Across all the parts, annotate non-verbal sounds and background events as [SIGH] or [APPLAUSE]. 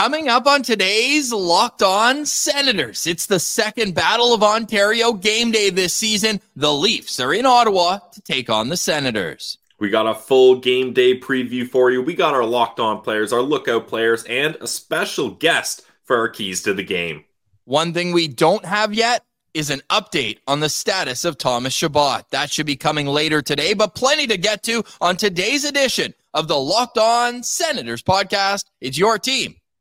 Coming up on today's Locked On Senators, it's the second Battle of Ontario game day this season. The Leafs are in Ottawa to take on the Senators. We got a full game day preview for you. We got our locked on players, our lookout players, and a special guest for our keys to the game. One thing we don't have yet is an update on the status of Thomas Chabot. That should be coming later today, but plenty to get to on today's edition of the Locked On Senators podcast. It's your team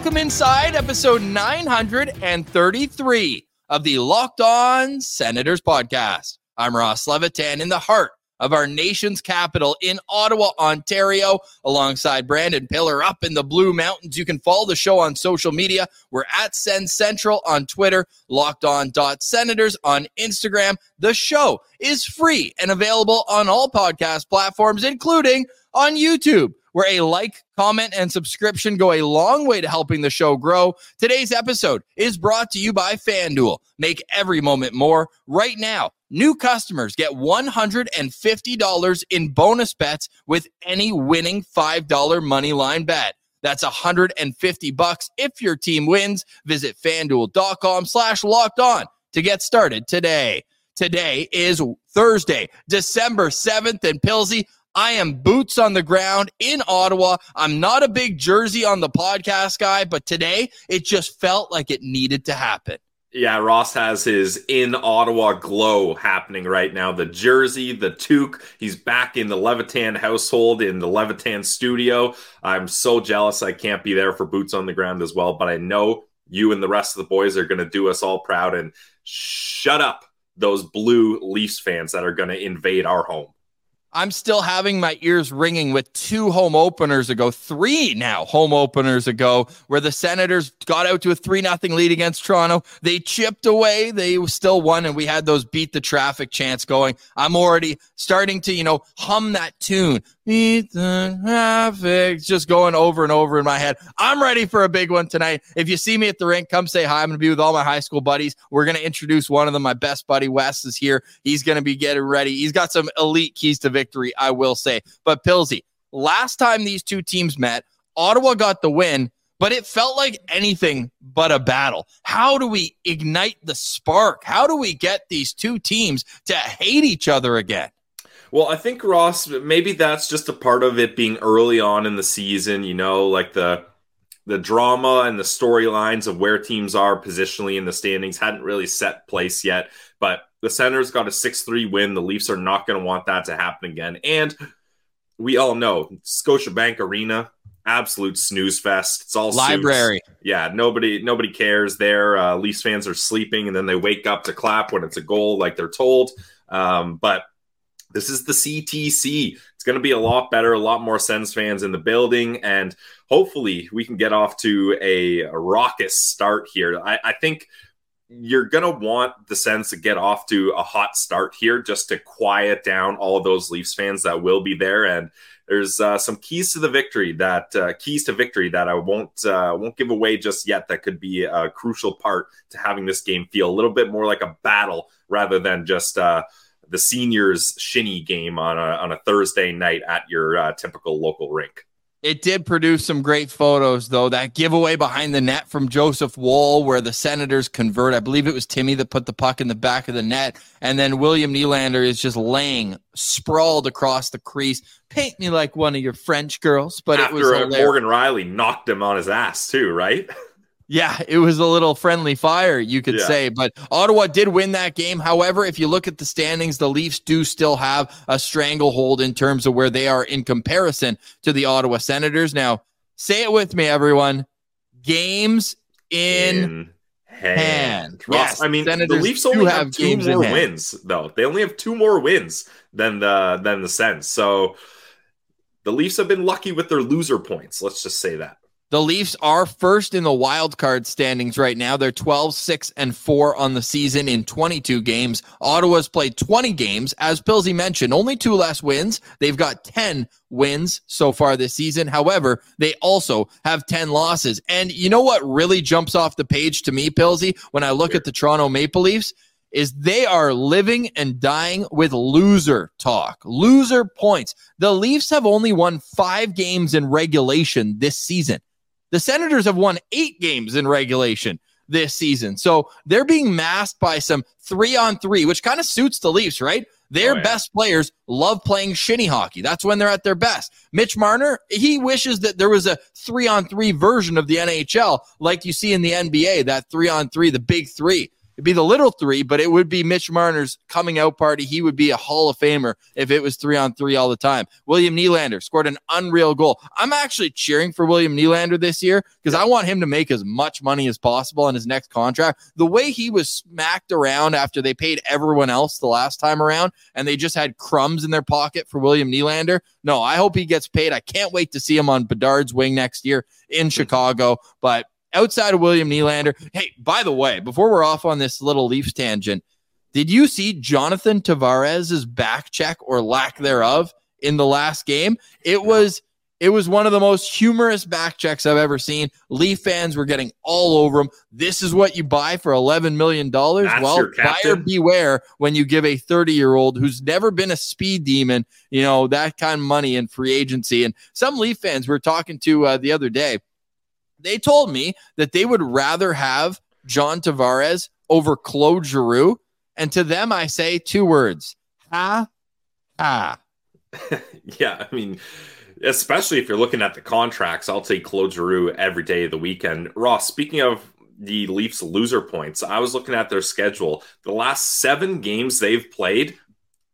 Welcome inside episode 933 of the Locked On Senators podcast. I'm Ross Levitan in the heart of our nation's capital in Ottawa, Ontario, alongside Brandon Piller up in the Blue Mountains. You can follow the show on social media. We're at Sens Central on Twitter, locked on senators on Instagram. The show is free and available on all podcast platforms, including on YouTube where a like, comment, and subscription go a long way to helping the show grow. Today's episode is brought to you by FanDuel. Make every moment more. Right now, new customers get $150 in bonus bets with any winning $5 money line bet. That's 150 bucks if your team wins. Visit fanduel.com slash locked on to get started today. Today is Thursday, December 7th, and Pilsy. I am boots on the ground in Ottawa. I'm not a big jersey on the podcast guy, but today it just felt like it needed to happen. Yeah, Ross has his in Ottawa glow happening right now. The jersey, the toque. He's back in the Levitan household in the Levitan studio. I'm so jealous I can't be there for boots on the ground as well, but I know you and the rest of the boys are going to do us all proud and shut up those blue Leafs fans that are going to invade our home. I'm still having my ears ringing with two home openers ago, three now home openers ago, where the Senators got out to a 3 nothing lead against Toronto. They chipped away, they still won, and we had those beat the traffic chants going. I'm already starting to, you know, hum that tune. The traffic, just going over and over in my head. I'm ready for a big one tonight. If you see me at the rink, come say hi. I'm going to be with all my high school buddies. We're going to introduce one of them. My best buddy, Wes, is here. He's going to be getting ready. He's got some elite keys to victory, I will say. But Pilsy, last time these two teams met, Ottawa got the win, but it felt like anything but a battle. How do we ignite the spark? How do we get these two teams to hate each other again? Well, I think Ross, maybe that's just a part of it being early on in the season, you know, like the the drama and the storylines of where teams are positionally in the standings hadn't really set place yet. But the Senators got a 6 3 win. The Leafs are not going to want that to happen again. And we all know Scotiabank Arena, absolute snooze fest. It's all library. Suits. Yeah, nobody nobody cares there. Uh, Leafs fans are sleeping and then they wake up to clap when it's a goal, like they're told. Um, but this is the CTC. It's going to be a lot better, a lot more Sens fans in the building, and hopefully we can get off to a, a raucous start here. I, I think you're going to want the Sens to get off to a hot start here just to quiet down all those Leafs fans that will be there. And there's uh, some keys to the victory that uh, keys to victory that I won't uh, won't give away just yet. That could be a crucial part to having this game feel a little bit more like a battle rather than just uh, the seniors shinny game on a, on a Thursday night at your uh, typical local rink. It did produce some great photos, though. That giveaway behind the net from Joseph Woll, where the Senators convert. I believe it was Timmy that put the puck in the back of the net. And then William Nylander is just laying sprawled across the crease. Paint me like one of your French girls. But After it was uh, Morgan Rielly knocked him on his ass, too, right? [LAUGHS] Yeah, it was a little friendly fire, you could yeah. say. But Ottawa did win that game. However, if you look at the standings, the Leafs do still have a stranglehold in terms of where they are in comparison to the Ottawa Senators. Now, say it with me, everyone. Games in, in hand. hand. Ross, yes, I mean, Senators the Leafs only have, have two more wins, though. They only have two more wins than the than the Sens. So the Leafs have been lucky with their loser points. Let's just say that. The Leafs are first in the wild card standings right now. They're 12, 6, and 4 on the season in 22 games. Ottawa's played 20 games. As Pilsy mentioned, only two less wins. They've got 10 wins so far this season. However, they also have 10 losses. And you know what really jumps off the page to me, Pilsy, when I look at the Toronto Maple Leafs? is they are living and dying with loser talk, loser points. The Leafs have only won five games in regulation this season. The Senators have won eight games in regulation this season. So they're being masked by some three on three, which kind of suits the Leafs, right? Their oh, yeah. best players love playing shinny hockey. That's when they're at their best. Mitch Marner, he wishes that there was a three on three version of the NHL like you see in the NBA, that three on three, the big three. It'd be the little three, but it would be Mitch Marner's coming out party. He would be a Hall of Famer if it was three on three all the time. William Nylander scored an unreal goal. I'm actually cheering for William Nylander this year because I want him to make as much money as possible on his next contract. The way he was smacked around after they paid everyone else the last time around and they just had crumbs in their pocket for William Nylander. No, I hope he gets paid. I can't wait to see him on Bedard's wing next year in Chicago. But outside of William Nylander. Hey, by the way, before we're off on this little Leafs tangent, did you see Jonathan Tavares's back check or lack thereof in the last game? It was it was one of the most humorous back checks I've ever seen. Leaf fans were getting all over him. This is what you buy for $11 million. well, buyer beware when you give a 30 year old who's never been a speed demon, you know, that kind of money in free agency. And some Leaf fans were talking to uh, the other day they told me that they would rather have John Tavares over Claude Giroux. And to them, I say two words ha, ha. [LAUGHS] yeah, I mean, especially if you're looking at the contracts, I'll take Claude Giroux every day of the weekend. Ross, speaking of the Leafs loser points, I was looking at their schedule. The last seven games they've played,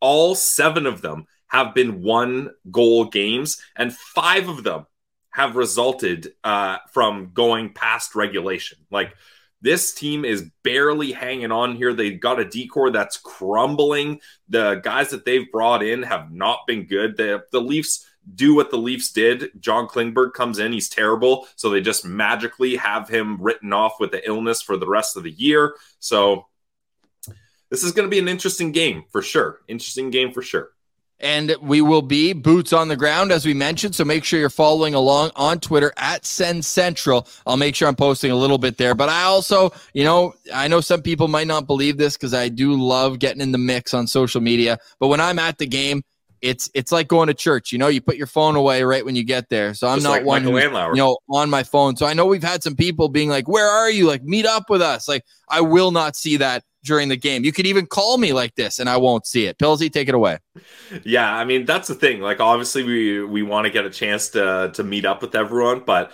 all seven of them have been one goal games, and five of them have resulted uh, from going past regulation. Like this team is barely hanging on here. They've got a D-core that's crumbling. The guys that they've brought in have not been good. The the Leafs do what the Leafs did. John Klingberg comes in, he's terrible. So they just magically have him written off with the illness for the rest of the year. So this is going to be an interesting game for sure. Interesting game for sure. And we will be boots on the ground, as we mentioned. So make sure you're following along on Twitter at Sens Central. I'll make sure I'm posting a little bit there. But I also, you know, I know some people might not believe this because I do love getting in the mix on social media. But when I'm at the game, it's it's like going to church. You know, you put your phone away right when you get there. So I'm Just not like one who's, you know on my phone. So I know we've had some people being like, "Where are you? Like, meet up with us." Like, I will not see that during the game. You could even call me like this and I won't see it. Pillsy, take it away. Yeah, I mean that's the thing. Like obviously we we want to get a chance to to meet up with everyone, but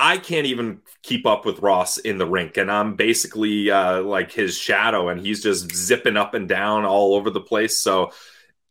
I can't even keep up with Ross in the rink, and I'm basically uh, like his shadow, and he's just zipping up and down all over the place. So,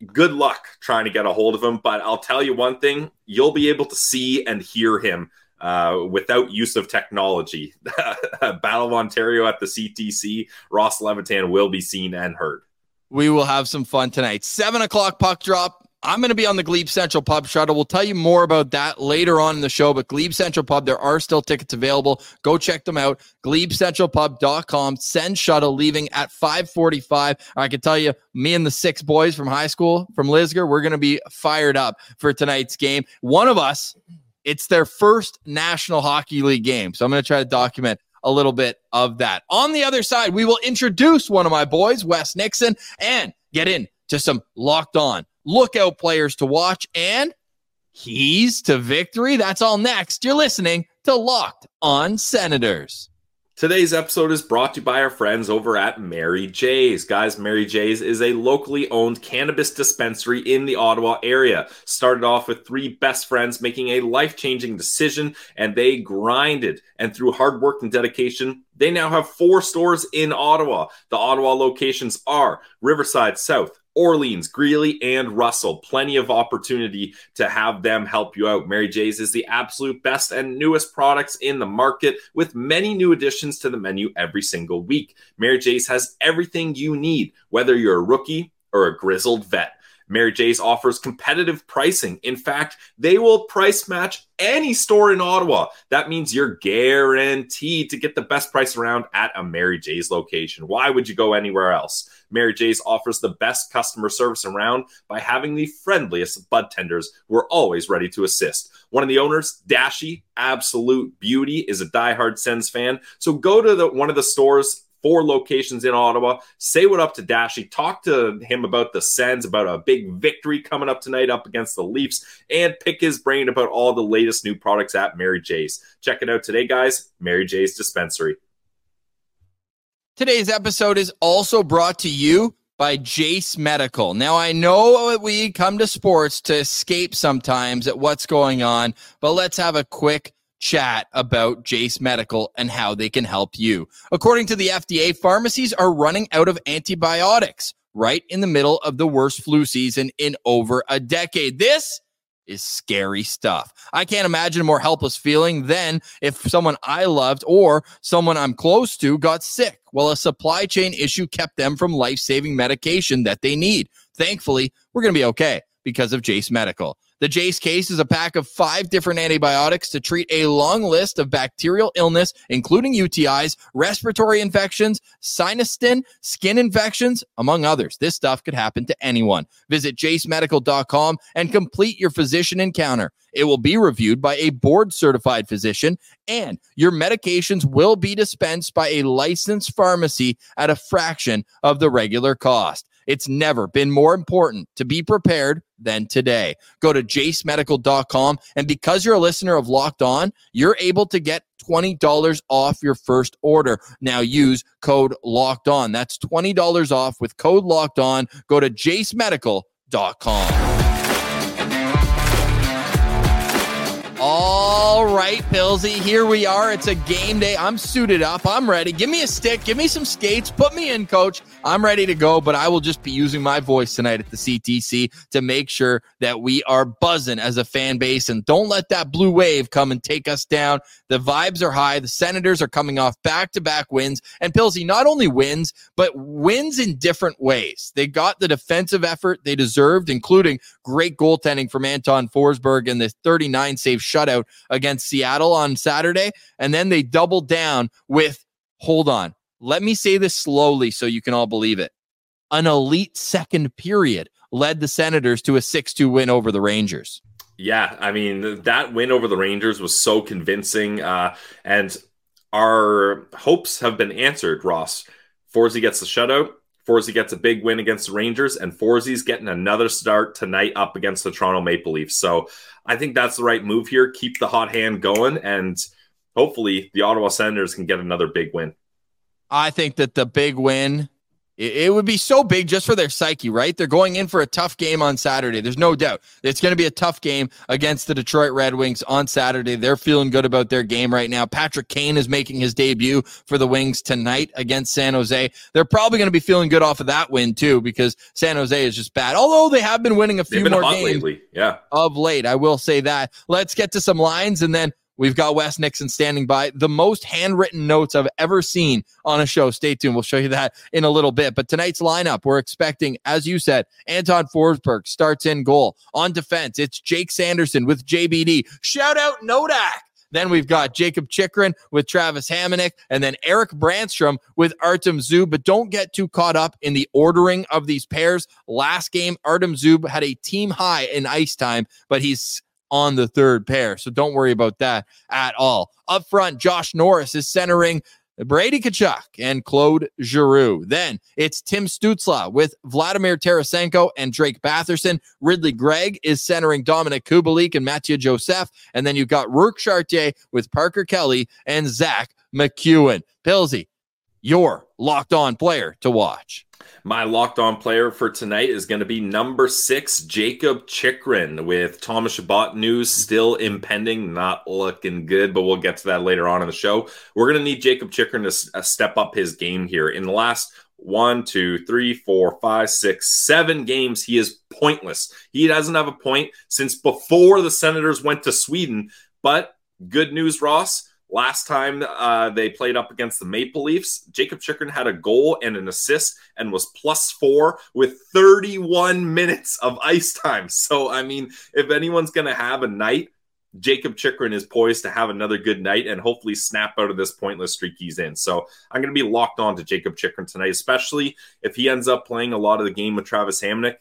good luck trying to get a hold of him. But I'll tell you one thing: you'll be able to see and hear him uh, without use of technology. [LAUGHS] Battle of Ontario at the CTC, Ross Levitan will be seen and heard. We will have some fun tonight. Seven o'clock puck drop. I'm going to be on the Glebe Central Pub shuttle. We'll tell you more about that later on in the show. But Glebe Central Pub, there are still tickets available. Go check them out. GlebeCentralPub.com. Sens shuttle leaving at 5:45. I can tell you, me and the six boys from high school from Lisgar, we're going to be fired up for tonight's game. One of us it's their first National Hockey League game. So I'm going to try to document a little bit of that. On the other side, we will introduce one of my boys, Wes Nixon, and get into some locked on lookout players to watch and keys to victory. That's all next. You're listening to Locked on Senators. Today's episode is brought to you by our friends over at Mary J's. Guys, Mary J's is a locally owned cannabis dispensary in the Ottawa area. Started off with three best friends making a life changing decision, and they grinded. And through hard work and dedication, they now have four stores in Ottawa. The Ottawa locations are Riverside South, Orleans, Greely, and Russell. Plenty of opportunity to have them help you out. Mary J's is the absolute best and newest products in the market with many new additions to the menu every single week. Mary J's has everything you need, whether you're a rookie or a grizzled vet. Mary J's offers competitive pricing. In fact, they will price match any store in Ottawa. That means you're guaranteed to get the best price around at a Mary J's location. Why would you go anywhere else? Mary J's offers the best customer service around by having the friendliest bud tenders who are always ready to assist. One of the owners, Dashy, absolute beauty, is a diehard Sens fan. So go to the, one of the stores four locations in Ottawa. Say what up to Dashy. Talk to him about the Sens, about a big victory coming up tonight up against the Leafs, and pick his brain about all the latest new products at Mary J's. Check it out today, guys. Mary J's Dispensary. Today's episode is also brought to you by Jase Medical. Now, I know we come to sports to escape sometimes at what's going on, but let's have a quick chat about Jase Medical and how they can help you. According to the FDA, pharmacies are running out of antibiotics right in the middle of the worst flu season in over a decade. This is scary stuff. I can't imagine a more helpless feeling than if someone I loved or someone I'm close to got sick. Well, a supply chain issue kept them from life saving medication that they need. Thankfully, we're going to be okay because of Jase Medical. The Jase case is a pack of five different antibiotics to treat a long list of bacterial illness, including UTIs, respiratory infections, sinusitis, skin infections, among others. This stuff could happen to anyone. Visit jasemedical.com and complete your physician encounter. It will be reviewed by a board certified physician, and your medications will be dispensed by a licensed pharmacy at a fraction of the regular cost. It's never been more important to be prepared than today. Go to jasemedical.com. And because you're a listener of Locked On, you're able to get $20 off your first order. Now use code Locked On. That's $20 off with code Locked On. Go to jasemedical.com. All right, Pillsy, here we are. It's a game day. I'm suited up. I'm ready. Give me a stick. Give me some skates. Put me in, coach. I'm ready to go, but I will just be using my voice tonight at the CTC to make sure that we are buzzing as a fan base. And don't let that blue wave come and take us down. The vibes are high. The Senators are coming off back to back wins. And Pillsy not only wins, but wins in different ways. They got the defensive effort they deserved, including great goaltending from Anton Forsberg and the 39 save shutout against Seattle on Saturday. And then they doubled down with, hold on, let me say this slowly so you can all believe it. An elite second period led the Senators to a 6 2 win over the Rangers. Yeah, I mean, that win over the Rangers was so convincing. Uh, and our hopes have been answered, Ross. Forsey gets the shutout. Forsey gets a big win against the Rangers, and Forsey's getting another start tonight up against the Toronto Maple Leafs. So I think that's the right move here. Keep the hot hand going, and hopefully the Ottawa Senators can get another big win. I think that the big win it, would be so big just for their psyche, right? They're going in for a tough game on Saturday. There's no doubt. It's going to be a tough game against the Detroit Red Wings on Saturday. They're feeling good about their game right now. Patrick Kane is making his debut for the Wings tonight against San Jose. They're probably going to be feeling good off of that win too because San Jose is just bad. Although they have been winning a few more games lately. Yeah. of late. I will say that. Let's get to some lines and then We've got Wes Nixon standing by. The most handwritten notes I've ever seen on a show. Stay tuned. We'll show you that in a little bit. But tonight's lineup, we're expecting, as you said, Anton Forsberg starts in goal. On defense, it's Jake Sanderson with JBD. Shout out Nodak. Then we've got Jakob Chychrun with Travis Hamonic, and then Erik Brannstrom with Artem Zub. But don't get too caught up in the ordering of these pairs. Last game, Artem Zub had a team high in ice time, but he's on the third pair. So don't worry about that at all. Up front, Josh Norris is centering Brady Tkachuk and Claude Giroux. Then it's Tim Stützle with Vladimir Tarasenko and Drake Batherson. Ridley Greig is centering Dominik Kubalik and Mathieu Joseph. And then you've got Rourke Chartier with Parker Kelly and Zach MacEwen. Pilsy, your locked on player to watch. My locked on player for tonight is going to be number six, Jakob Chychrun, with Thomas Chabot news still impending, not looking good, but we'll get to that later on in the show. We're going to need Jakob Chychrun to uh, step up his game here. In the last one, two, three, four, five, six, seven games, he is pointless. He doesn't have a point since before the Senators went to Sweden. But good news, Ross Last time uh, they played up against the Maple Leafs, Jakob Chychrun had a goal and an assist and was plus four with 31 minutes of ice time. [LAUGHS] So, I mean, if anyone's going to have a night, Jakob Chychrun is poised to have another good night and hopefully snap out of this pointless streak he's in. So I'm going to be locked on to Jakob Chychrun tonight, especially if he ends up playing a lot of the game with Travis Hamonic.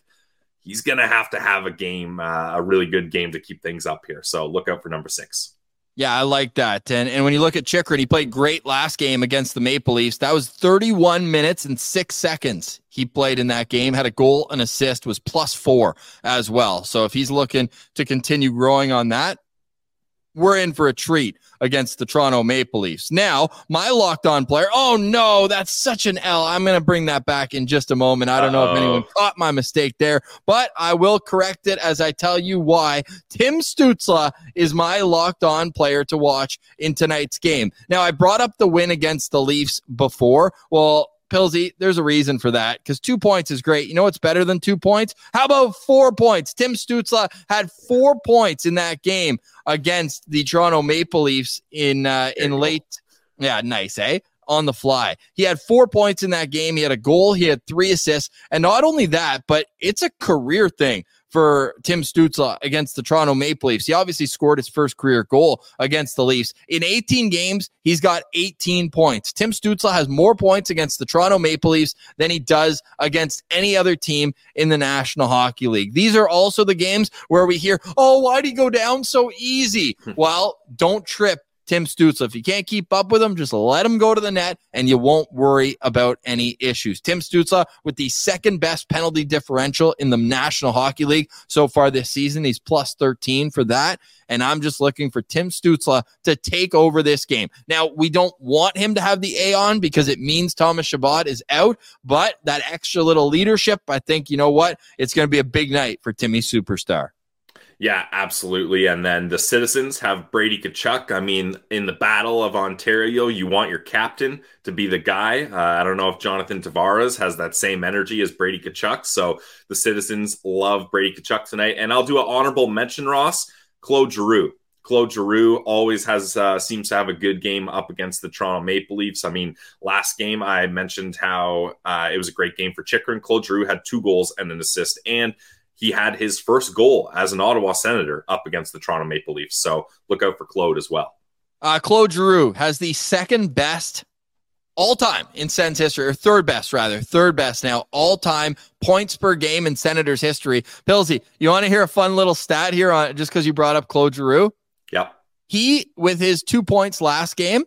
He's going to have to have a game, uh, a really good game to keep things up here. So look out for number six. Yeah, I like that. And and when you look at Chychrun, he played great last game against the Maple Leafs. That was 31 minutes and six seconds he played in that game. Had a goal, and assist, was plus four as well. So if he's looking to continue growing on that, we're in for a treat against the Toronto Maple Leafs. Now, my locked on player. Oh no, that's such an L. I'm going to bring that back in just a moment. I don't Uh-oh. know if anyone caught my mistake there, but I will correct it as I tell you why. Tim Stützle is my locked on player to watch in tonight's game. Now, I brought up the win against the Leafs before. Well, Pilsy, there's a reason for that because two points is great. You know what's better than two points? How about four points? Tim Stützle had four points in that game against the Toronto Maple Leafs in uh, in late. Yeah, nice, eh? On the fly. He had four points in that game. He had a goal. He had three assists. And not only that, but it's a career thing for Tim Stützle against the Toronto Maple Leafs. He obviously scored his first career goal against the Leafs. In 18 games, he's got 18 points. Tim Stützle has more points against the Toronto Maple Leafs than he does against any other team in the National Hockey League. These are also the games where we hear, oh, why'd he go down so easy? Hmm. well, don't trip Tim Stützle. If you can't keep up with him, just let him go to the net and you won't worry about any issues. Tim Stützle uh, with the second best penalty differential in the National Hockey League so far this season. He's plus 13 for that. And I'm just looking for Tim Stützle uh, to take over this game. Now, we don't want him to have the A on because it means Thomas Chabot is out, but that extra little leadership, I think, you know what? It's going to be a big night for Timmy Superstar. Yeah, absolutely. And then the citizens have Brady Tkachuk. I mean, in the Battle of Ontario, you want your captain to be the guy. Uh, I don't know if Jonathan Tavares has that same energy as Brady Tkachuk. So the citizens love Brady Tkachuk tonight. And I'll do an honorable mention, Ross, Claude Giroux. Claude Giroux always has uh, seems to have a good game up against the Toronto Maple Leafs. I mean, last game I mentioned how uh, it was a great game for Chychrun. Claude Giroux had two goals and an assist, and he had his first goal as an Ottawa Senator up against the Toronto Maple Leafs. So look out for Claude as well. Uh, Claude Giroux has the second best all time in Sens history, or third best rather, third best now all time points per game in Senators history. Pilsy, you want to hear a fun little stat here on just because you brought up Claude Giroux? Yep. He with his two points last game,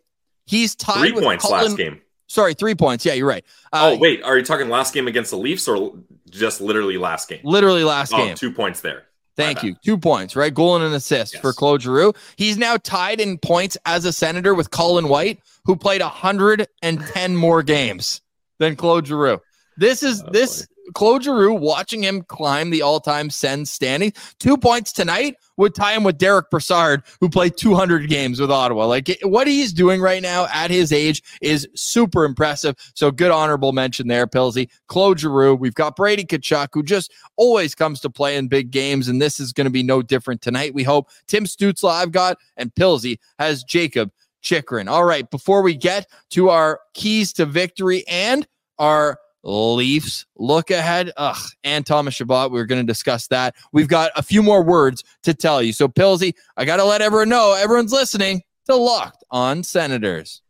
he's tied three with points Colin, last game. Sorry, three points. Yeah, you're right. Uh, oh wait, are you talking last game against the Leafs or just literally last game? Literally last oh, game. Two points there. Thank you. Two points, right? Goal and an assist yes. for Claude Giroux. He's now tied in points as a Senator with Colin White, who played 110 more games than Claude Giroux. This is oh, this Claude Giroux, watching him climb the all-time Sens standing, two points tonight would tie him with Derek Brassard, who played 200 games with Ottawa. Like what he's doing right now at his age is super impressive. So good honorable mention there, Pilsy. Claude Giroux. We've got Brady Tkachuk, who just always comes to play in big games, and this is going to be no different tonight. We hope Tim Stützle I've got, and Pilsy has Jakob Chychrun. All right, before we get to our keys to victory and our Leafs look ahead. Ugh, and Thomas Chabot. We are going to discuss that. We've got a few more words to tell you. So, Pilsy, I got to let everyone know everyone's listening to Locked on Senators.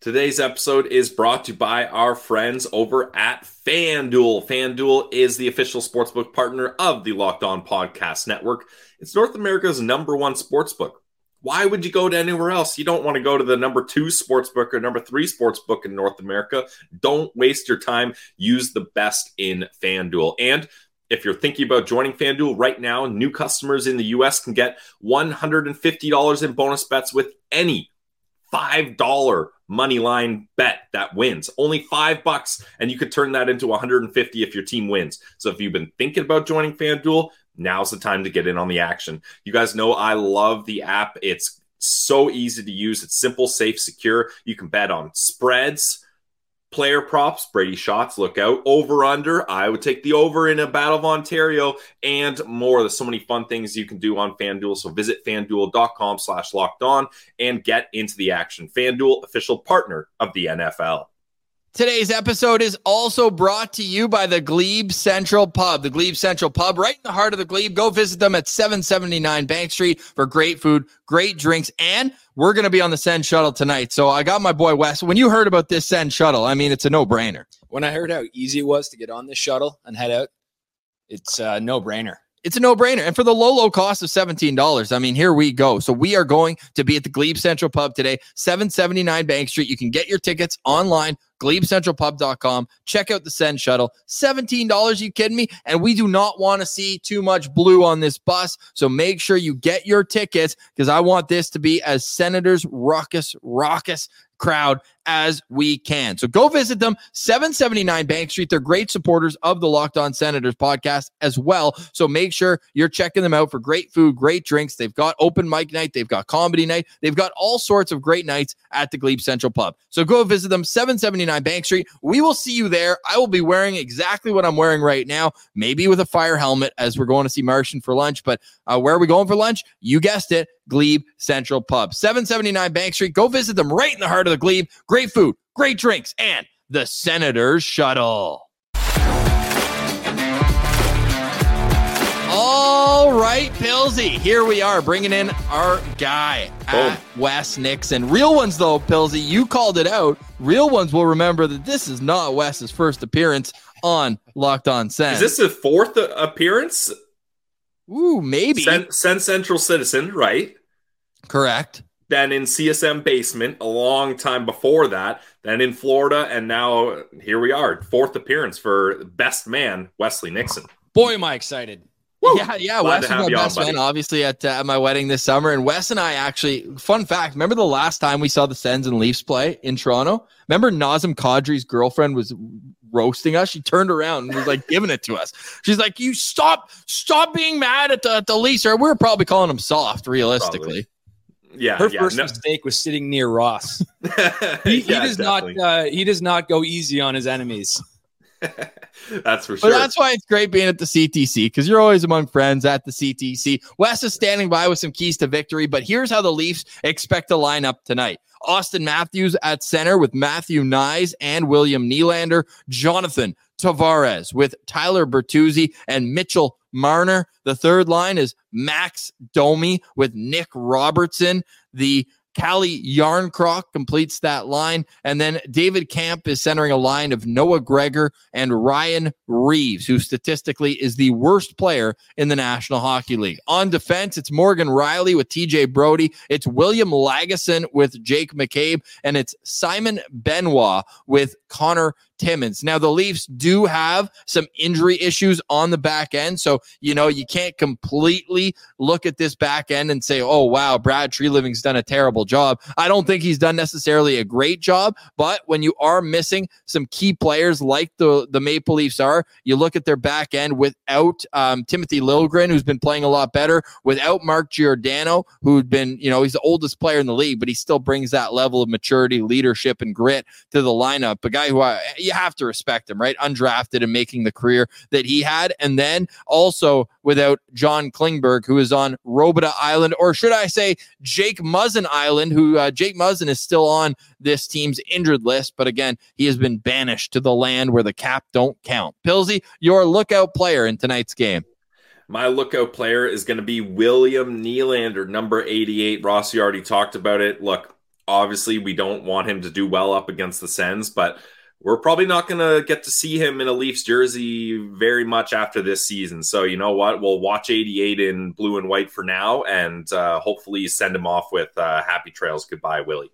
Today's episode is brought to you by our friends over at FanDuel. FanDuel is the official sportsbook partner of the Locked On Podcast Network. It's North America's number one sportsbook. Why would you go to anywhere else? You don't want to go to the number two sports book or number three sports book in North America. Don't waste your time. Use the best in FanDuel. And if you're thinking about joining FanDuel right now, new customers in the US can get $150 in bonus bets with any $5 money line bet that wins. Only five bucks, and you could turn that into 150 if your team wins. So if you've been thinking about joining FanDuel, now's the time to get in on the action. You guys know I love the app. It's so easy to use. It's simple, safe, secure. You can bet on spreads, player props, Brady shots, look out. Over under, I would take the over in a Battle of Ontario and more. There's so many fun things you can do on FanDuel. So visit fanduel.com slash locked on and get into the action. FanDuel, official partner of the NFL. Today's episode is also brought to you by the Glebe Central Pub. The Glebe Central Pub, right in the heart of the Glebe. Go visit them at 779 Bank Street for great food, great drinks, and we're going to be on the Sens Shuttle tonight. So I got my boy Wes. When you heard about this Sens Shuttle, I mean, it's a no brainer. When I heard how easy it was to get on this shuttle and head out, it's a no brainer it's a no-brainer. And for the low, low cost of $17, I mean, here we go. So we are going to be at the Glebe Central Pub today, 779 Bank Street. You can get your tickets online, glebecentralpub.com. Check out the Sens Shuttle. $17, you kidding me? And we do not want to see too much blue on this bus. So make sure you get your tickets because I want this to be as Senators raucous, raucous crowd as we can. So go visit them, 779 Bank Street. They're great supporters of the Locked On Senators podcast as well. So make sure you're checking them out for great food, great drinks. They've got open mic night, they've got comedy night, they've got all sorts of great nights at the Glebe Central Pub. So go visit them, 779 Bank Street. We will see you there. I will be wearing exactly what I'm wearing right now, maybe with a fire helmet as we're going to see Martian for lunch. But uh, where are we going for lunch? You guessed it, Glebe Central Pub, 779 Bank Street. Go visit them right in the heart of the Glebe. Great food, great drinks, and the Senators Shuttle. All right, Pilsy, here we are bringing in our guy, at Wes Nixon. Real ones, though, Pilsy, you called it out. Real ones will remember that this is not Wes's first appearance on Locked On Sen. Is this the fourth uh, appearance? Ooh, maybe. Sen, Sen Central Citizen, right? Correct. Then in CSM Basement a long time before that. Then in Florida, and now here we are, fourth appearance for best man Wesley Nixon. Boy, am I excited! Woo! Yeah, yeah. Glad Wes is my best on, man, obviously at, uh, at my wedding this summer. And Wes and I actually, fun fact, remember the last time we saw the Sens and Leafs play in Toronto? Remember Nazem Kadri's girlfriend was roasting us? She turned around and was like [LAUGHS] giving it to us. She's like, "You stop, stop being mad at the, at the Leafs." Or we are probably calling them soft, realistically. Probably. Yeah, her yeah, first no. mistake was sitting near Ross. [LAUGHS] he, he does definitely. not. Uh, he does not go easy on his enemies. [LAUGHS] that's for sure. But that's why it's great being at the CTC because you're always among friends at the CTC. Wes is standing by with some keys to victory, but here's how the Leafs expect to line up tonight. Auston Matthews at center with Matthew Knies and William Nylander. Jonathan Tavares with Tyler Bertuzzi and Mitchell Marner. The third line is Max Domi with Nick Robertson. The Calle Jarnkrok completes that line. And then David Kampf is centering a line of Noah Gregor and Ryan Reaves, who statistically is the worst player in the National Hockey League. On defense, it's Morgan Rielly with TJ Brodie. It's William Lagesson with Jake McCabe. And it's Simon Benoit with Connor Timmins. Now, the Leafs do have some injury issues on the back end. So, you know, you can't completely look at this back end and say, oh, wow, Brad Treliving's done a terrible job. I don't think he's done necessarily a great job. But when you are missing some key players like the, the Maple Leafs are, you look at their back end without um, Timothy Liljegren, who's been playing a lot better, without Mark Giordano, who'd been, you know, he's the oldest player in the league, but he still brings that level of maturity, leadership, and grit to the lineup. A guy who I, you have to respect him, right? Undrafted and making the career that he had. And then also without John Klingberg, who is on Robidas Island, or should I say Jake Muzzin Island, who uh, Jake Muzzin is still on this team's injured list. But again, he has been banished to the land where the cap don't count. Pilsy, your lookout player in tonight's game. My lookout player is going to be William Nylander, number 88. Rossi already talked about it. Look, obviously, we don't want him to do well up against the Sens, but we're probably not going to get to see him in a Leafs jersey very much after this season. So, you know what? We'll watch 88 in blue and white for now and uh, hopefully send him off with uh, happy trails. Goodbye, Willie.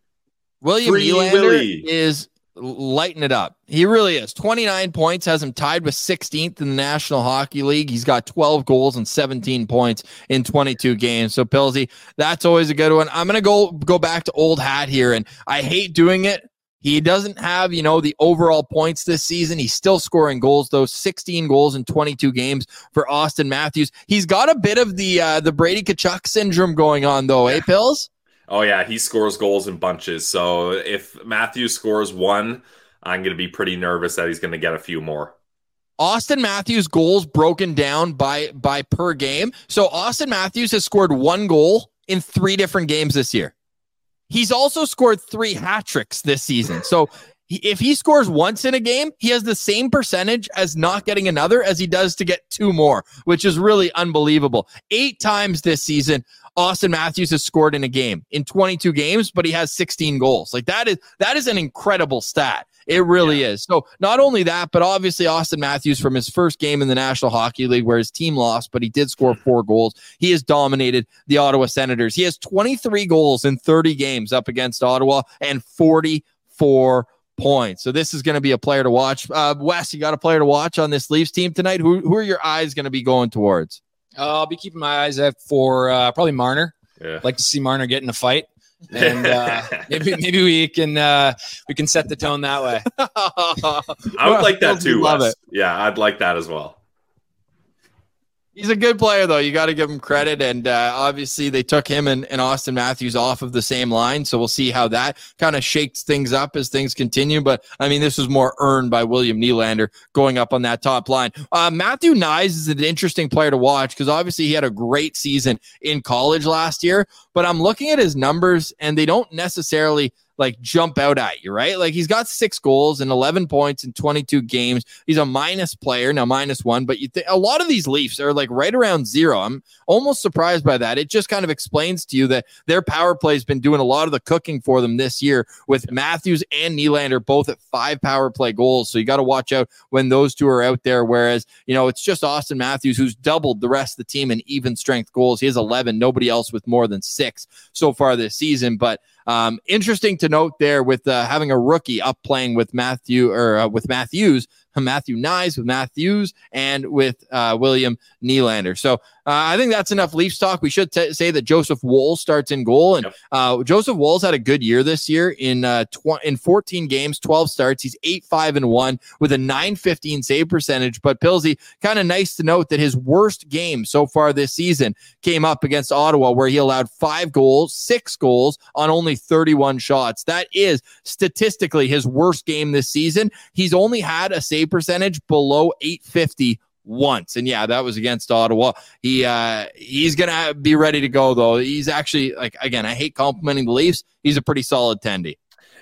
William Free Nylander Willie. is lighting it up. He really is. 29 points has him tied with 16th in the National Hockey League. He's got 12 goals and 17 points in 22 games. So Pilsy, that's always a good one. I'm going to go go back to old hat here and I hate doing it he doesn't have, you know, the overall points this season. He's still scoring goals, though 16 goals in 22 games for Auston Matthews. He's got a bit of the uh, the Brady Tkachuk syndrome going on, though, eh, Pills? Oh yeah, he scores goals in bunches. So if Matthews scores one, I'm going to be pretty nervous that he's going to get a few more. Auston Matthews goals broken down by by per game. So Auston Matthews has scored one goal in three different games this year. He's also scored three hat tricks this season. So if he scores once in a game, he has the same percentage as not getting another as he does to get two more, which is really unbelievable. Eight times this season, Auston Matthews has scored in a game in 22 games, but he has 16 goals. Like that is that is an incredible stat. It really yeah. is. So not only that, but obviously Auston Matthews from his first game in the National Hockey League where his team lost, but he did score four goals. He has dominated the Ottawa Senators. He has 23 goals in 30 games up against Ottawa and 44 points. So this is going to be a player to watch. Uh, Wes, you got a player to watch on this Leafs team tonight. Who who are your eyes going to be going towards? Uh, I'll be keeping my eyes out for uh, probably Marner. Yeah. Like to see Marner get in a fight. [LAUGHS] and uh, maybe maybe we can uh, we can set the tone that way. [LAUGHS] I would like that [LAUGHS] too. Love Wes. it. Yeah, I'd like that as well. He's a good player, though. You got to give him credit. And uh, obviously, they took him and, and Auston Matthews off of the same line. So we'll see how that kind of shakes things up as things continue. But I mean, this was more earned by William Nylander going up on that top line. Uh, Matthew Knies is an interesting player to watch because obviously he had a great season in college last year. But I'm looking at his numbers, and they don't necessarily like jump out at you, right? Like he's got six goals and 11 points in 22 games. He's a minus player now, minus one, but you th- a lot of these Leafs are like right around zero. I'm almost surprised by that. It just kind of explains to you that their power play has been doing a lot of the cooking for them this year with Matthews and Nylander both at five power play goals. So you got to watch out when those two are out there. Whereas, you know, it's just Auston Matthews who's doubled the rest of the team in even strength goals. He has 11, nobody else with more than six so far this season. But um, interesting to note there with uh, having a rookie up playing with Matthew or uh, with Matthews [LAUGHS] Matthew Knies, with Matthews, and with uh, William Nylander. So I think that's enough Leafs talk. We should t- say that Joseph Woll starts in goal, and yep. uh, Joseph Woll's had a good year this year in uh, tw- in 14 games, 12 starts. He's eight five and one with a 915 save percentage. But Pilsy, kind of nice to note that his worst game so far this season came up against Ottawa, where he allowed five goals, six goals on only 31 shots. That is statistically his worst game this season. He's only had a save save percentage below 850 once. And yeah, that was against Ottawa. He uh he's gonna be ready to go though. He's actually like again, I hate complimenting the Leafs. He's a pretty solid tendy.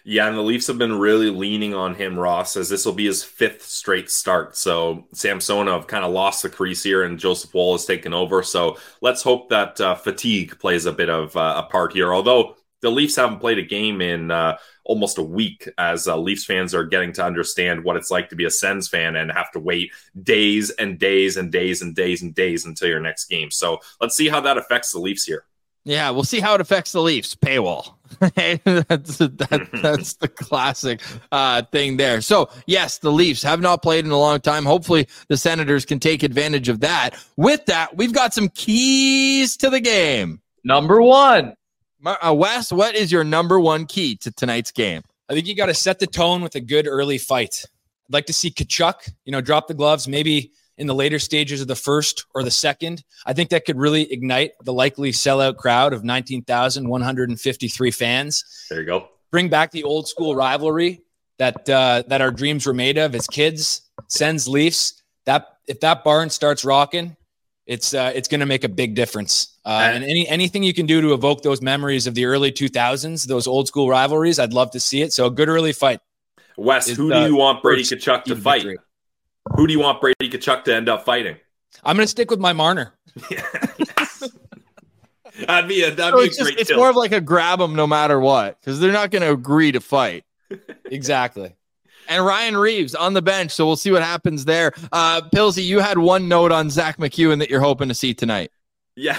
Yeah, and the Leafs have been really leaning on him, Ross, as this will be his fifth straight start. So Samsonov kind of lost the crease here, and Joseph Woll has taken over. So let's hope that uh, fatigue plays a bit of uh, a part here. Although the Leafs haven't played a game in uh, almost a week as uh, Leafs fans are getting to understand what it's like to be a Sens fan and have to wait days and days and days and days and days until your next game. So let's see how that affects the Leafs here. Yeah, we'll see how it affects the Leafs. Paywall. [LAUGHS] that's that, [LAUGHS] that's the classic uh, thing there. So yes, the Leafs have not played in a long time. Hopefully, the Senators can take advantage of that. With that, we've got some keys to the game. Number one, uh, Wes, what is your number one key to tonight's game? I think you got to set the tone with a good early fight. I'd like to see Tkachuk, you know, drop the gloves maybe in the later stages of the first or the second. I think that could really ignite the likely sellout crowd of 19,153 fans. There you go. Bring back the old school rivalry that uh, that our dreams were made of as kids. Sends Leafs. That if that barn starts rocking, it's uh, it's going to make a big difference. Uh, and any anything you can do to evoke those memories of the early 2000s, those old school rivalries, I'd love to see it. So a good early fight. Wes, who do you want Brady Tkachuk to fight? Victory. Who do you want Brady Tkachuk to end up fighting? I'm going to stick with my Marner. [LAUGHS] that'd be a that'd so be it's, just, it's more of like a grab them no matter what because they're not going to agree to fight. [LAUGHS] exactly and Ryan Reaves on the bench. So we'll see what happens there. Uh, Pilsy, you had one note on Zach MacEwen that you're hoping to see tonight. Yeah,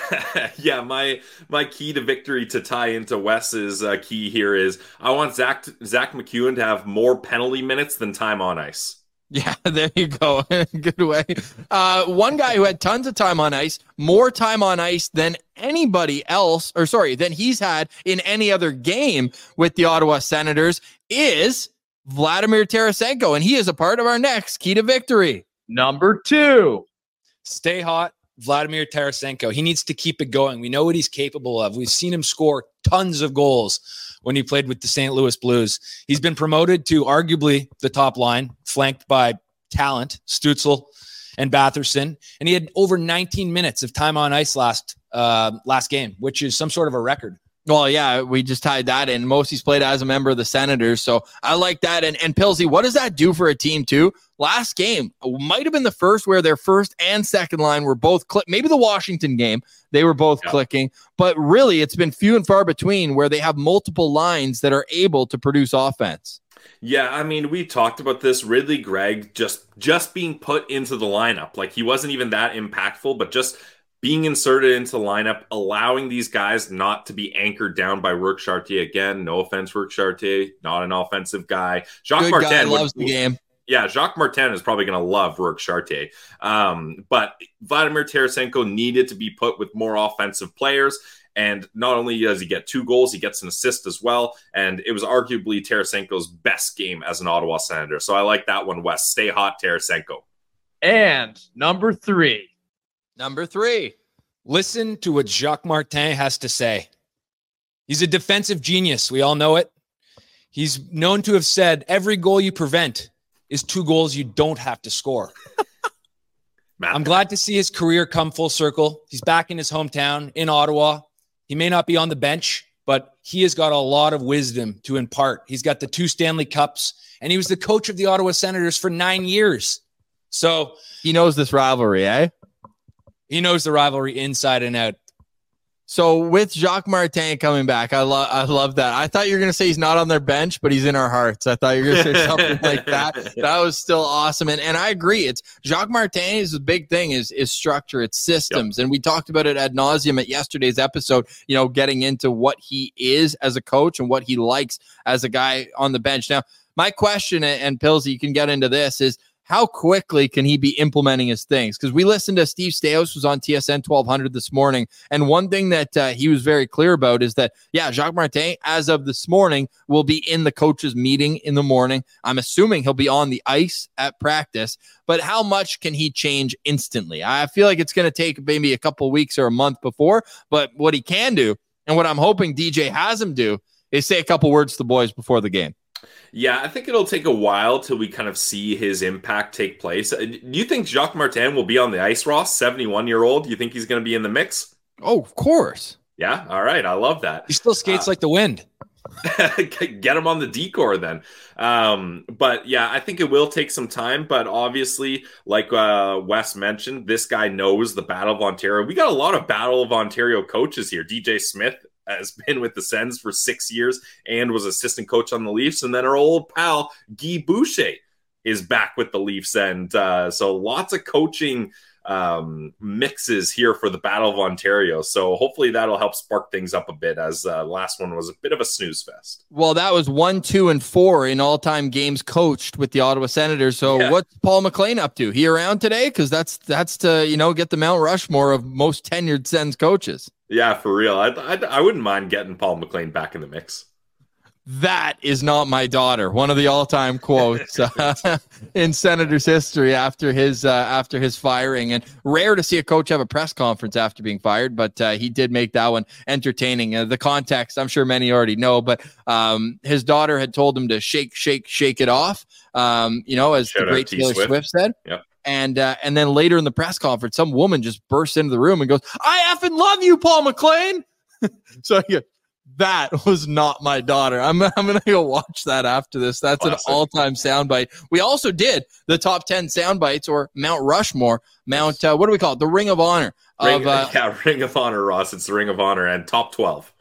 [LAUGHS] yeah. My my key to victory to tie into Wes's uh, key here is I want Zach Zack MacEwen to have more penalty minutes than time on ice. Yeah, [LAUGHS] there you go. [LAUGHS] Good way. Uh, one guy who had tons of time on ice, more time on ice than anybody else, or sorry, than he's had in any other game with the Ottawa Senators, is Vladimir Tarasenko, and he is a part of our next key to victory. Number two, stay hot Vladimir Tarasenko. He needs to keep it going. We know what he's capable of. We've seen him score tons of goals when he played with the St. Louis Blues. He's been promoted to arguably the top line, flanked by talent, Stützle and Batherson, and he had over 19 minutes of time on ice last uh, last game, which is some sort of a record. Well, yeah, we just tied that in. Mosey's played as a member of the Senators, so I like that. And and Pilsy, what does that do for a team too? Last game might have been the first where their first and second line were both click. Maybe the Washington game they were both yeah. clicking, but really it's been few and far between where they have multiple lines that are able to produce offense. Yeah, I mean, we talked about this. Ridley Greig just just being put into the lineup, like he wasn't even that impactful, but just being inserted into the lineup, allowing these guys not to be anchored down by Rourke Chartier again. No offense, Rourke Chartier, not an offensive guy. Jacques Good Martin guy, loves the game. Yeah, Jacques Martin is probably going to love Rourke Chartier. Um, but Vladimir Tarasenko needed to be put with more offensive players. And not only does he get two goals, he gets an assist as well. And it was arguably Tarasenko's best game as an Ottawa Senator. So I like that one, Wes. Stay hot, Tarasenko. And number three, Number three. Listen to what Jacques Martin has to say. He's a defensive genius. We all know it. He's known to have said every goal you prevent is two goals you don't have to score. [LAUGHS] I'm glad to see his career come full circle. He's back in his hometown in Ottawa. He may not be on the bench, but he has got a lot of wisdom to impart. He's got the two Stanley Cups, and he was the coach of the Ottawa Senators for nine years. So he knows this rivalry, eh? He knows the rivalry inside and out. So with Jacques Martin coming back, I love I love that. I thought you were gonna say he's not on their bench, but he's in our hearts. I thought you were gonna say something like [LAUGHS] that. That was still awesome. And and I agree. It's Jacques Martin is the big thing is is structure, it's systems. Yep. And we talked about it ad nauseum at yesterday's episode, you know, getting into what he is as a coach and what he likes as a guy on the bench. Now, my question and Pilsy, you can get into this is how quickly can he be implementing his things? Because we listened to Steve Staios was on TSN 1200 this morning, and one thing that uh, he was very clear about is that yeah, Jacques Martin, as of this morning, will be in the coaches' meeting in the morning. I'm assuming he'll be on the ice at practice, but how much can he change instantly? I feel like it's going to take maybe a couple weeks or a month before, but what he can do, and what I'm hoping DJ has him do, is say a couple words to the boys before the game. Yeah, I think it'll take a while till we kind of see his impact take place. Uh, do you think Jacques Martin will be on the ice, Ross? 71 year old. Do you think he's going to be in the mix? Oh, of course. Yeah. All right. I love that. He still skates uh, like the wind. [LAUGHS] get him on the D-core then. Um, but yeah, I think it will take some time. But obviously, like uh, Wes mentioned, this guy knows the Battle of Ontario. We got a lot of Battle of Ontario coaches here. DJ Smith has [LAUGHS] been with the Sens for six years and was assistant coach on the Leafs. And then our old pal Guy Boucher is back with the Leafs, and uh, so lots of coaching um, mixes here for the Battle of Ontario. So hopefully that'll help spark things up a bit. As uh, last one was a bit of a snooze fest. Well, that was one, two, and four in all-time games coached with the Ottawa Senators. So yeah. what's Paul McLean up to? He around today? Because that's that's to you know get the Mount Rushmore of most tenured Sens coaches. Yeah, for real. I, I, I wouldn't mind getting Paul McLean back in the mix. That is not my daughter. One of the all-time quotes uh, [LAUGHS] in Senators history after his uh, after his firing, and rare to see a coach have a press conference after being fired, but uh, he did make that one entertaining. Uh, the context, I'm sure many already know, but um, his daughter had told him to shake, shake, shake it off. Um, you know, as Shout the great Taylor Swift. Swift said. Yep. And uh, and then later in the press conference, some woman just bursts into the room and goes, "I effing love you, Paul McLean." [LAUGHS] so yeah, that was not my daughter. I'm I'm gonna go watch that after this. That's awesome. an all time soundbite. We also did the top ten soundbites or Mount Rushmore, Mount uh, what do we call it? The Ring of Honor. Ring, of, uh, [LAUGHS] yeah, Ring of Honor, Ross. It's the Ring of Honor and top twelve.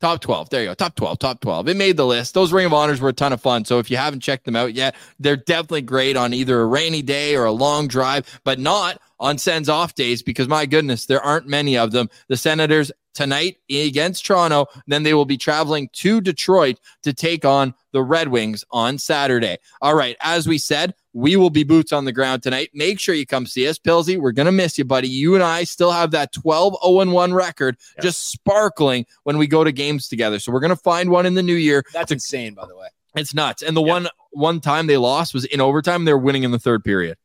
Top 12. There you go. Top 12. Top 12. It made the list. Those Ring of Honors were a ton of fun. So if you haven't checked them out yet, they're definitely great on either a rainy day or a long drive, but not on Sens off days because my goodness, there aren't many of them. The Senators tonight against Toronto. Then they will be traveling to Detroit to take on the Red Wings on Saturday. All right. As we said, we will be boots on the ground tonight. Make sure you come see us. Pilsy, we're going to miss you, buddy. You and I still have that 12 0 1 record yeah. just sparkling when we go to games together. So we're going to find one in the new year. That's insane, by the way. It's nuts. And the yeah. one one time they lost was in overtime. They're winning in the third period.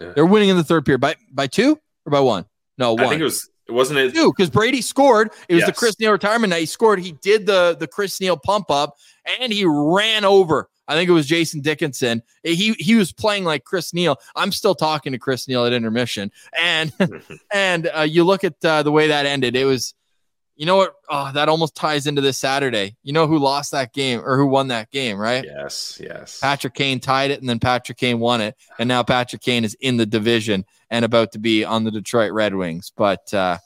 Yeah. They're winning in the third period by by two or by one. No, one. I think it was. It wasn't it? two because Brady scored. It was the Chris Neil retirement night. He scored. He did the the Chris Neil pump up, and he ran over. I think it was Jason Dickinson. He he was playing like Chris Neil. I'm still talking to Chris Neil at intermission, and [LAUGHS] and uh, you look at uh, the way that ended. It was, you know what? Oh, that almost ties into this Saturday. You know who lost that game or who won that game, right? Yes. Yes. Patrick Kane tied it, and then Patrick Kane won it, and now Patrick Kane is in the division and about to be on the Detroit Red Wings. But uh,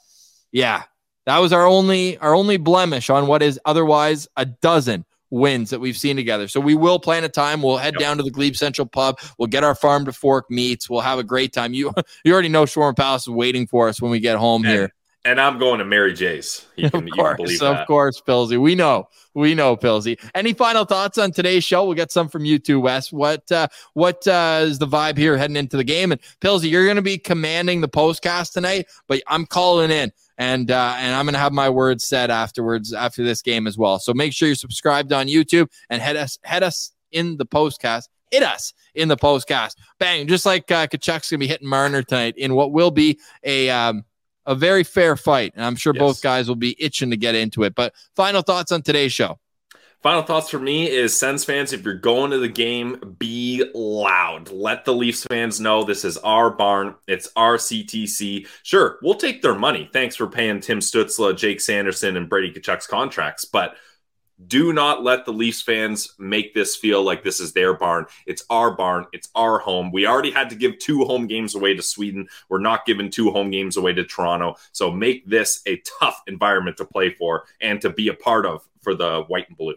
yeah, that was our only our only blemish on what is otherwise a dozen wins that we've seen together. So we will plan a time. We'll head Yep. down to the Glebe Central Pub. We'll get our farm to fork meats. We'll have a great time. You [LAUGHS] you already know Shawarma Palace is waiting for us when we get home And- here. And I'm going to Mary J's. [LAUGHS] You can, Of you course, believe of course, Pilsy. We know, we know, Pilsy. Any final thoughts on today's show? We'll get some from you too, Wes. What uh, what uh, is the vibe here heading into the game? And Pilsy, you're going to be commanding the postcast tonight, but I'm calling in, and uh, and I'm going to have my words said afterwards after this game as well. So make sure you're subscribed on YouTube and head us head us in the postcast. Hit us in the postcast. Bang! Just like uh, Tkachuk's going to be hitting Marner tonight in what will be a um, a very fair fight. And I'm sure Yes. both guys will be itching to get into it. But final thoughts on today's show. Final thoughts for me is Sens fans, if you're going to the game, be loud. Let the Leafs fans know this is our barn. It's our CTC. Sure, we'll take their money. Thanks for paying Tim Stützle, Jake Sanderson, and Brady Tkachuk's contracts. But do not let the Leafs fans make this feel like this is their barn. It's our barn. It's our home. We already had to give two home games away to Sweden. We're not giving two home games away to Toronto. So make this a tough environment to play for and to be a part of for the white and blue.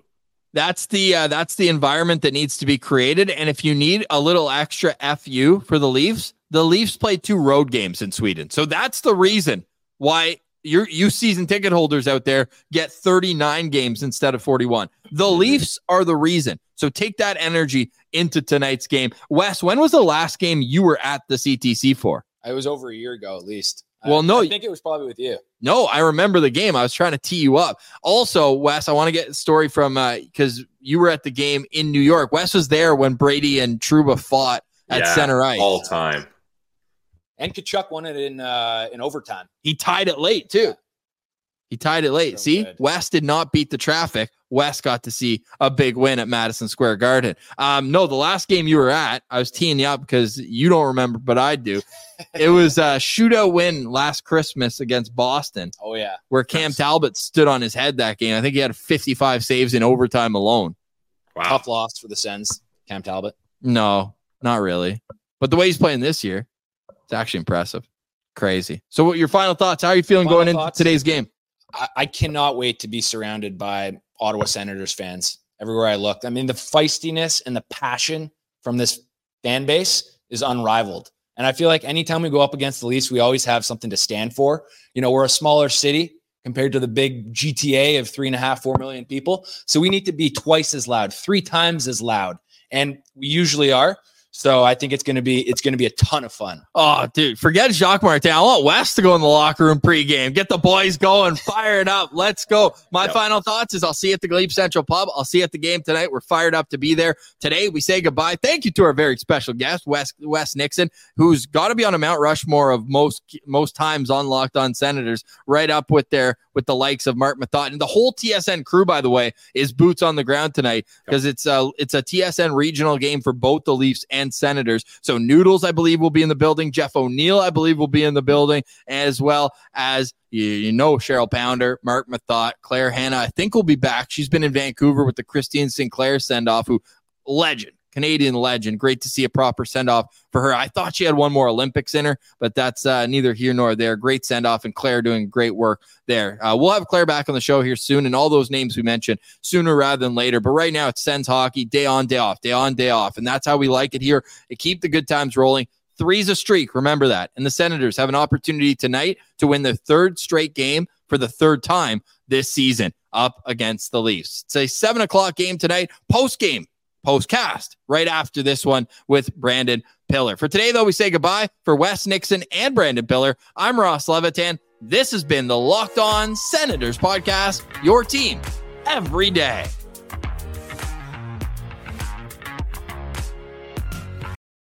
That's the uh, that's the environment that needs to be created. And if you need a little extra fu for the Leafs, the Leafs play two road games in Sweden, so that's the reason why your you season ticket holders out there get 39 games instead of 41. The mm-hmm. Leafs are the reason. So take that energy into tonight's game. Wes, when was the last game you were at the CTC for? It was over a year ago at least. Well, no, I think it was probably with you. No, I remember the game. I was trying to tee you up. Also, Wes, I want to get a story from uh, because you were at the game in New York. Wes was there when Brady and Trouba fought at Yeah, center ice. all time. And Tkachuk won it in uh, in overtime. He tied it late too. He tied it late. So see, good. Wes did not beat the traffic. West got to see a big win at Madison Square Garden. Um, no, the last game you were at, I was teeing you up because you don't remember, but I do. [LAUGHS] it was a shootout win last Christmas against Boston. Oh yeah. where Cam Nice. Talbot stood on his head that game. I think he had 55 saves in overtime alone. Wow. Tough loss for the Sens. Cam Talbot. No, not really. But the way he's playing this year, it's actually impressive. Crazy. So, what your final thoughts? How are you feeling Final going into today's game? I, I cannot wait to be surrounded by Ottawa Senators fans everywhere I look. I mean, the feistiness and the passion from this fan base is unrivaled. And I feel like anytime we go up against the Leafs, we always have something to stand for. You know, we're a smaller city compared to the big GTA of three and a half, four million people. So we need to be twice as loud, three times as loud. And we usually are. So I think it's gonna be it's gonna be a ton of fun. Oh, dude, forget Jacques Martin. I want West to go in the locker room pregame. Get the boys going, fire it up. Let's go. My Yep. final thoughts is I'll see you at the Glebe Central Pub. I'll see you at the game tonight. We're fired up to be there. Today, we say goodbye. Thank you to our very special guest, Wes, Wes Nixon, who's got to be on a Mount Rushmore of most most times on Locked On Senators, right up with their with the likes of Marc Methot. And the whole TSN crew, by the way, is boots on the ground tonight because it's a it's a TSN regional game for both the Leafs and Senators. So Noodles, I believe, will be in the building. Jeff O'Neill, I believe, will be in the building, as well as you, you know Cheryl Pounder, Marc Methot, Claire Hanna. I think will be back. She's been in Vancouver with the Christine Sinclair send off, who legend. Canadian legend. Great to see a proper send off for her. I thought she had one more Olympics in her, but that's uh, neither here nor there. Great send off, and Claire doing great work there. Uh, we'll have Claire back on the show here soon, and all those names we mentioned sooner rather than later. But right now, it's Sens hockey, day on, day off, day on, day off. And that's how we like it here. Keep the good times rolling. Three's a streak. Remember that. And the Senators have an opportunity tonight to win their third straight game for the third time this season up against the Leafs. It's a seven o'clock game tonight, post game, post cast, right after this one with Brandon Piller. For today, though, we say goodbye for Wes Nixon and Brandon Piller. I'm Ross Levitan. This has been the Locked On Senators podcast, your team every day.